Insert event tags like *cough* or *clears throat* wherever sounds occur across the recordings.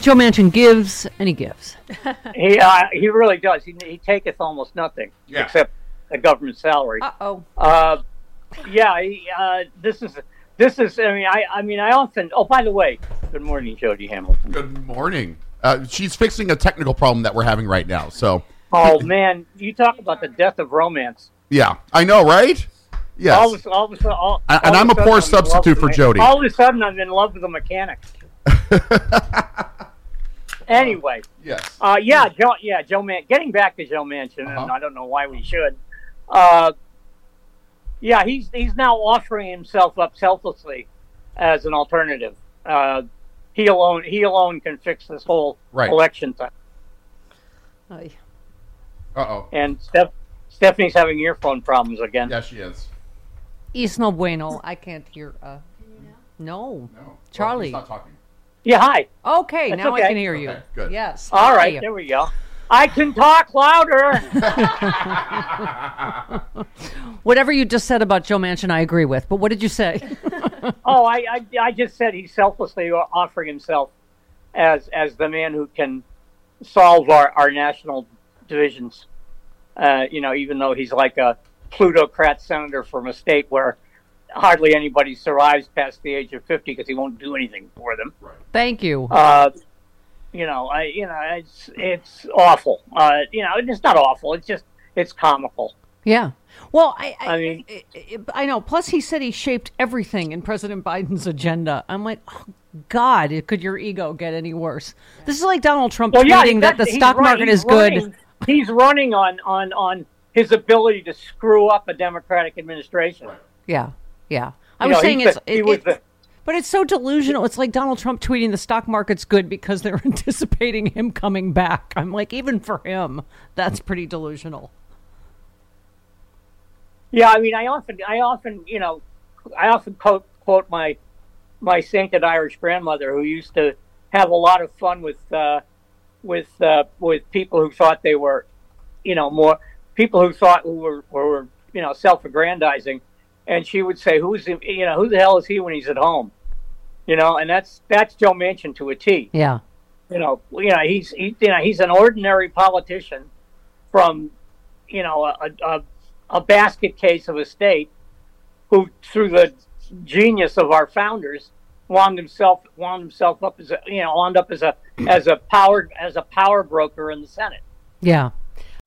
Joe Manchin gives and he gives. *laughs* He uh, he really does. He, he taketh almost nothing Yeah. except a government salary. Uh oh. Uh, yeah, he, uh, this is this is. I mean, I I mean, I often. Oh, by the way, good morning, Jody Hamilton. Good morning. Uh, she's fixing a technical problem that we're having right now. So, Oh man, you talk about the death of romance. yeah, I know, right? Yes. All of, a- all of a all, And- all and I'm a poor I'm in love substitute for Jody. All of a sudden, I'm in love with a mechanic. *laughs* anyway, yes. Uh, yeah, Joe. Yeah, Joe Man. Getting back to Joe Manchin, Uh-huh. and I don't know why we should. Uh, yeah, he's he's now offering himself up selflessly as an alternative. Uh, he alone he alone can fix this whole Right. election thing. Ay. Uh oh. And Steph, Stephanie's having earphone problems again. Yeah, she is. It's no bueno. I can't hear. Uh, no. No. Charlie. Well, he's not talking. Yeah, hi. Okay, That's now I can hear you. Okay, good. Yes. All right, Hi. there we go. I can talk louder. *laughs* Whatever you just said about Joe Manchin, I agree with. But what did you say? *laughs* oh, I, I I just said he's selflessly offering himself as as the man who can solve our, our national divisions. Uh, you know, even though he's like a plutocrat senator from a state where hardly anybody survives past the age of fifty because he won't do anything for them. Thank you. Uh, you know, I you know it's it's awful. Uh, you know, it's not awful. It's just it's comical. Yeah. Well, I, I, I mean- I, I know. Plus, he said he shaped everything in President Biden's agenda. I'm like, oh, God, could your ego get any worse? This is like Donald Trump Well, yeah, that the stock run- market he's is good. he's running on on on his ability to screw up a Democratic administration. Yeah, yeah. I You was know, saying it's, the- it- was it- the- but it's so delusional. It's like Donald Trump tweeting the stock market's good because they're *laughs* anticipating him coming back. I'm like, even for him, that's pretty delusional. Yeah, I mean, I often, I often, you know, I often quote quote my my sainted Irish grandmother who used to have a lot of fun with uh, with uh, with people who thought they were, you know, more people who thought who were who were you know self-aggrandizing, and she would say, "Who's the, you know who the hell is he when he's at home?" You know, and that's that's Joe Manchin to a T. Yeah. you know, you know, he's he, you know, he's an ordinary politician from, you know, a, a, a basket case of a state who, through the genius of our founders, wound himself wound himself up as a you know wound up as a as a power as a power broker in the Senate. Yeah.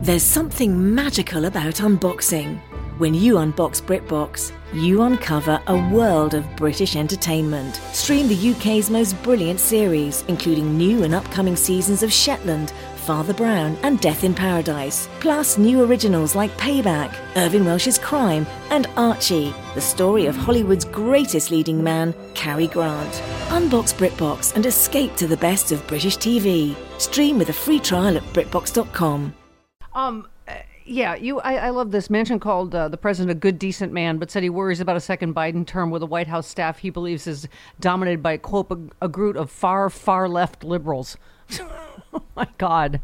There's something magical about unboxing. When you unbox BritBox, you uncover a world of British entertainment. Stream the UK's most brilliant series, including new and upcoming seasons of Shetland, Father Brown, and Death in Paradise. Plus, new originals like Payback, Irvine Welsh's Crime, and Archie, the story of Hollywood's greatest leading man, Cary Grant. Unbox BritBox and escape to the best of British TV. Stream with a free trial at BritBox.com. Um, uh, yeah, you. I, I love this. Manchin called uh, the president a good, decent man, but said he worries about a second Biden term with a White House staff he believes is dominated by quote a, a group of far, far left liberals. *laughs* *laughs* oh my God.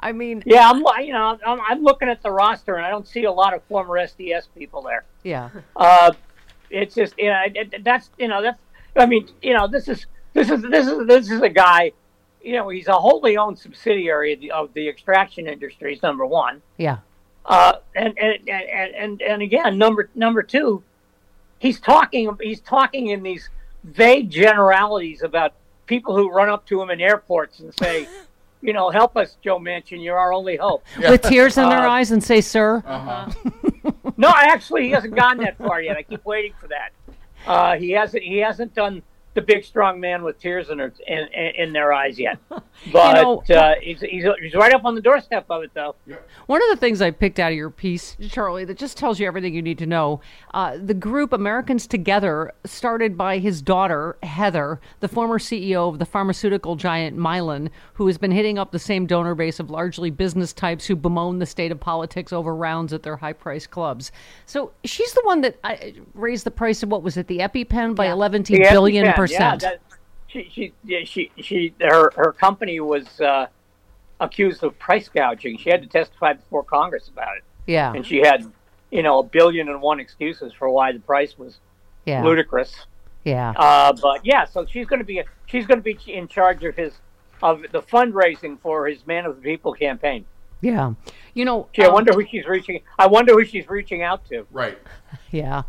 I, mean, Yeah, I'm you know I'm, I'm looking at the roster and I don't see a lot of former SDS people there. yeah, Uh, it's just you know it- that's you know that's I mean you know this is this is this is this is a guy you know he's a wholly owned subsidiary of the, of the extraction industries number one yeah, uh, and, and and and and again number number two he's talking he's talking in these vague generalities about people who run up to him in airports and say *laughs* you know help us Joe Manchin you're our only hope with tears in their Uh, eyes and say, "Sir." *laughs* No, actually, he hasn't gone that far yet. I keep waiting for that. Uh, he hasn't. He hasn't done the big strong man with tears in, her, in, in in their eyes yet. *laughs* But know- uh, he's, he's he's right up on the doorstep of it, though. One of the things I picked out of your piece, Charlie, that just tells you everything you need to know. Uh, the group Americans Together, started by his daughter, Heather, the former CEO of the pharmaceutical giant Mylan, who has been hitting up the same donor base of largely business types who bemoan the state of politics over rounds at their high priced clubs. So she's the one that uh, raised the price of what was it, the EpiPen by 11 The billion EpiPen, percent. Yeah, that, she she yeah, she she her her company was uh, accused of price gouging. She had to testify before Congress about it, yeah, and she had you know a billion and one excuses for why the price was yeah, ludicrous. yeah. Uh, but yeah, so she's going to be she's going to be in charge of his of the fundraising for his Man of the People campaign. Yeah. You know, Gee, I um, wonder who she's reaching. I wonder who she's reaching out to. Right. Yeah.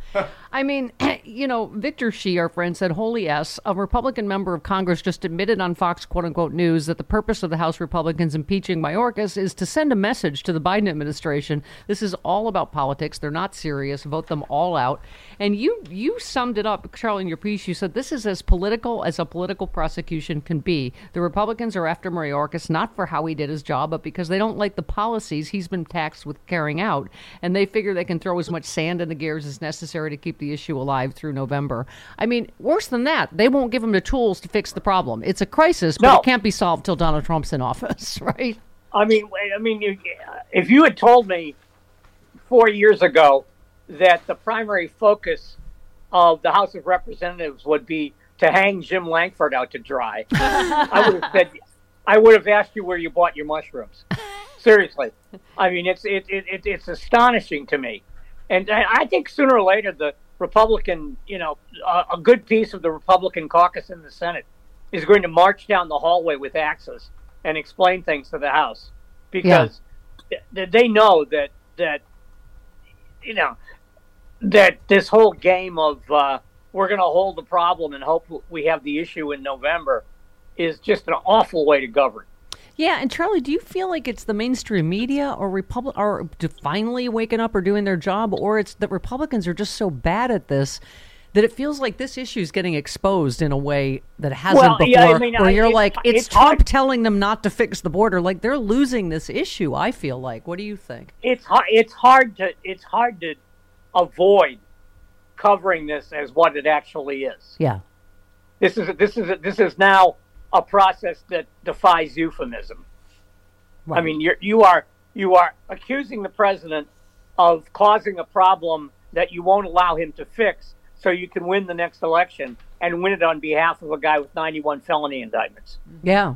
I mean, *clears throat* you know, Victor Shi, our friend, said, Holy S, a Republican member of Congress just admitted on Fox quote unquote news that the purpose of the House Republicans impeaching Mayorkas is to send a message to the Biden administration. This is all about politics. They're not serious. Vote them all out. And you you summed it up, Charlie, in your piece. You said this is as political as a political prosecution can be. The Republicans are after Mayorkas not for how he did his job, but because they don't like the policies he's been taxed with carrying out, and they figure they can throw as much sand in the gears as necessary to keep the issue alive through November. I mean, worse than that, they won't give him the tools to fix the problem. It's a crisis, but No. it can't be solved till Donald Trump's in office, *laughs* right? I mean, I mean, if you had told me four years ago that the primary focus of the House of Representatives would be to hang Jim Lankford out to dry, *laughs* I would have said, I would have asked you where you bought your mushrooms. *laughs* Seriously, I mean, it's it, it, it it's astonishing to me, and I think sooner or later the Republican, you know, a, a good piece of the Republican caucus in the Senate is going to march down the hallway with axes and explain things to the House because th- they know that that you know that this whole game of uh, we're going to hold the problem and hope we have the issue in November is just an awful way to govern. Yeah, and Charlie, do you feel like it's the mainstream media or Republic are finally waking up or doing their job, or it's that Republicans are just so bad at this that it feels like this issue is getting exposed in a way that it hasn't Well, before? yeah, I mean, where I- you're it's- like, it's, it's Trump hard- telling them not to fix the border. Like they're losing this issue. I feel like. What do you think? It's hard. It's hard to it's hard to avoid covering this as what it actually is. Yeah, This is this is this is now a process that defies euphemism. I mean, you're, you are you are accusing the president of causing a problem that you won't allow him to fix, so you can win the next election and win it on behalf of a guy with 91 felony indictments. yeah.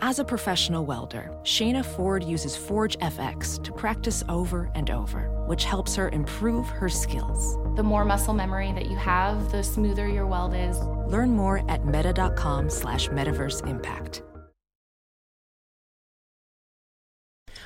As a professional welder, Shayna Ford uses Forge FX to practice over and over, which helps her improve her skills. The more muscle memory that you have, the smoother your weld is. Learn more at meta.com slash metaverse impact.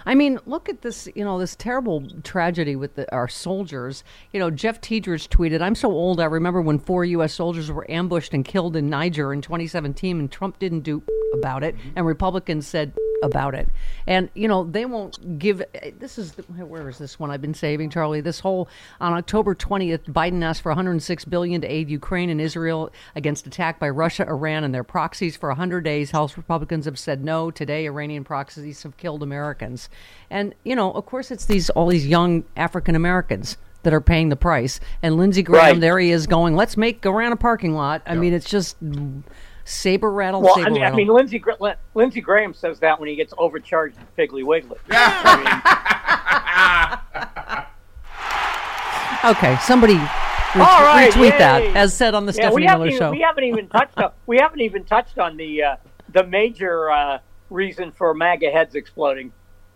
I mean, look at this, you know, this terrible tragedy with the, our soldiers. You know, Jeff Tiedrich tweeted, I'm so old, I remember when four U.S. soldiers were ambushed and killed in Niger in 2017, and Trump didn't do about it, and Republicans said about it. And, you know, they won't give. This is, the, where is this one I've been saving, Charlie? This whole, on October 20th, Biden asked for 106 billion to aid Ukraine and Israel against attack by Russia, Iran, and their proxies for 100 days. House Republicans have said no. Today, Iranian proxies have killed Americans. And, you know, of course, it's these all these young African Americans that are paying the price. And Lindsey Graham, Right. there he is going, let's make Iran a parking lot. I mean, it's just saber rattle, Well, saber I mean, I mean, Lindsey Lindsey Graham says that when he gets overcharged at Piggly Wiggly. *laughs* okay, somebody ret- All right, retweet that, as said on the Yeah, Stephanie we haven't Miller even, show. We haven't even touched on, we haven't even touched on the uh, the major uh, reason for MAGA heads exploding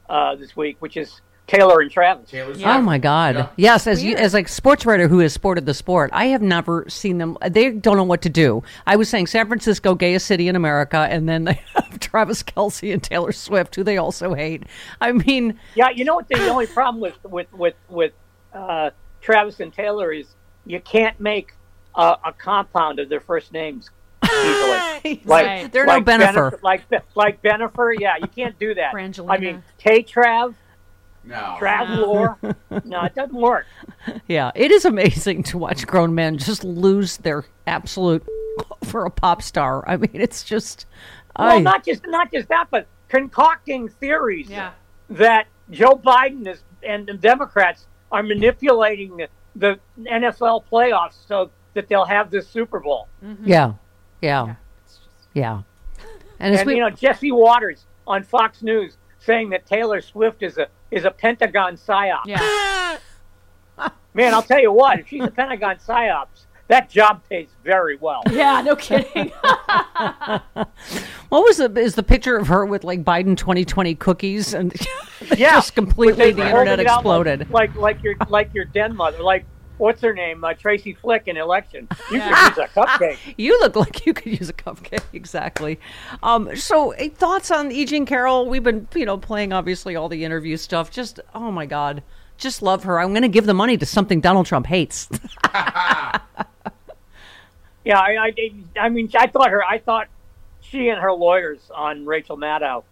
uh, this week, which is Taylor and Travis. Oh my God! Yes, as you, as a sports writer who has sported the sport, I have never seen them. They don't know what to do. I was saying San Francisco, gayest city in America, and then they *laughs* have Travis Kelce and Taylor Swift, who they also hate. I mean, Yeah, you know what the only problem with with with with uh, Travis and Taylor is you can't make a, a compound of their first names easily. *laughs* Right. They're no Bennifer. like like Bennifer. Yeah, you can't do that. *laughs* I mean, Tay Trav, No. Travlor. *laughs* no, it doesn't work. yeah, it is amazing to watch grown men just lose their absolute *laughs* for a pop star. I mean, it's just. Well, I- not just not just that, but concocting theories that Joe Biden is and the Democrats are manipulating the, the NFL playoffs so that they'll have this Super Bowl. Mm-hmm. yeah, yeah, yeah. And, as And, we, you know Jesse Watters on Fox News saying that Taylor Swift is a is a Pentagon psyop. Yeah. *laughs* Man, I'll tell you what, if she's a Pentagon psyops, that job pays very well. Yeah, no kidding. *laughs* what was the is the picture of her with like Biden 2020 cookies and *laughs* Yeah, just completely the internet holding it out exploded. Like, like like your like your den mother, like what's her name, uh, Tracy Flick in election. *laughs* You could use a cupcake. *laughs* You look like you could use a cupcake, exactly. Um, so, eh, thoughts on E. Jean Carroll? We've been, you know, playing obviously all the interview stuff. Just, oh my God, just love her. I'm going to give the money to something Donald Trump hates. *laughs* Yeah, I, I, I mean, I thought her, I thought she and her lawyers on Rachel Maddow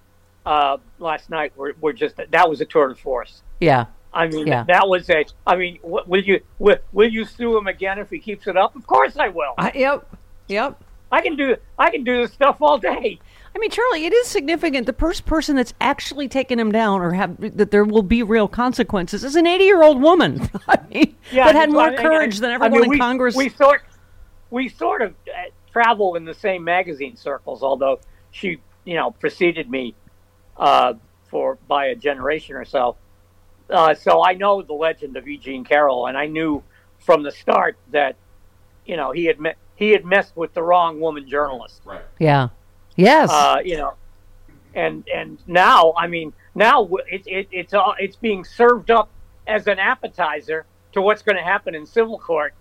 uh, last night were, were just that was a tour de force. yeah, I mean, Yeah. that was a. I mean, will you will, will you sue him again if he keeps it up? Of course I will. I, yep, yep. I can do I can do this stuff all day. I mean, Charlie, it is significant. The first person that's actually taken him down, or have that there will be real consequences, is an 80 year old woman. *laughs* I mean, Yeah, that had more I- courage than I everyone mean, in we, Congress. We sort we sort of uh, travel in the same magazine circles, although she, you know, preceded me uh, for by a generation or so. Uh, so I know the legend of Eugene Carroll, and I knew from the start that, you know, he had me- he had messed with the wrong woman journalist. Right. yeah. Yes. Uh, you know, and and now, I mean, now w- it, it, it's all it's being served up as an appetizer to what's going to happen in civil court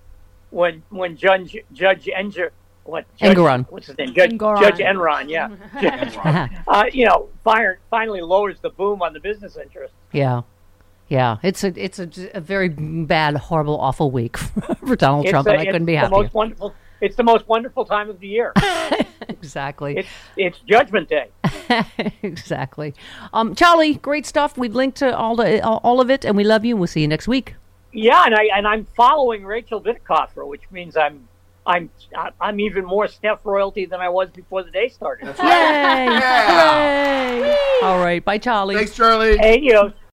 when when Judge Judge Enger what Judge, Engoron. what's his name Judge Engoron. Judge Enron yeah *laughs* *laughs* uh, you know fire, finally lowers the boom on the business interest. Yeah, yeah. It's a it's a, a very bad, horrible, awful week *laughs* for Donald It's Trump, a- and I it's couldn't be the happier. most wonderful. It's the most wonderful time of the year. *laughs* exactly, It's it's Judgment Day. *laughs* exactly. Um, Charlie, great stuff. We've linked to all the all of it, and we love you. We'll see you next week. Yeah, and I and I'm following Rachel Bitecofer, which means I'm I'm I- I'm even more Steph royalty than I was before the day started. Yay! Hooray! All right. Bye, Charlie. Thanks, Charlie. Hey, you know,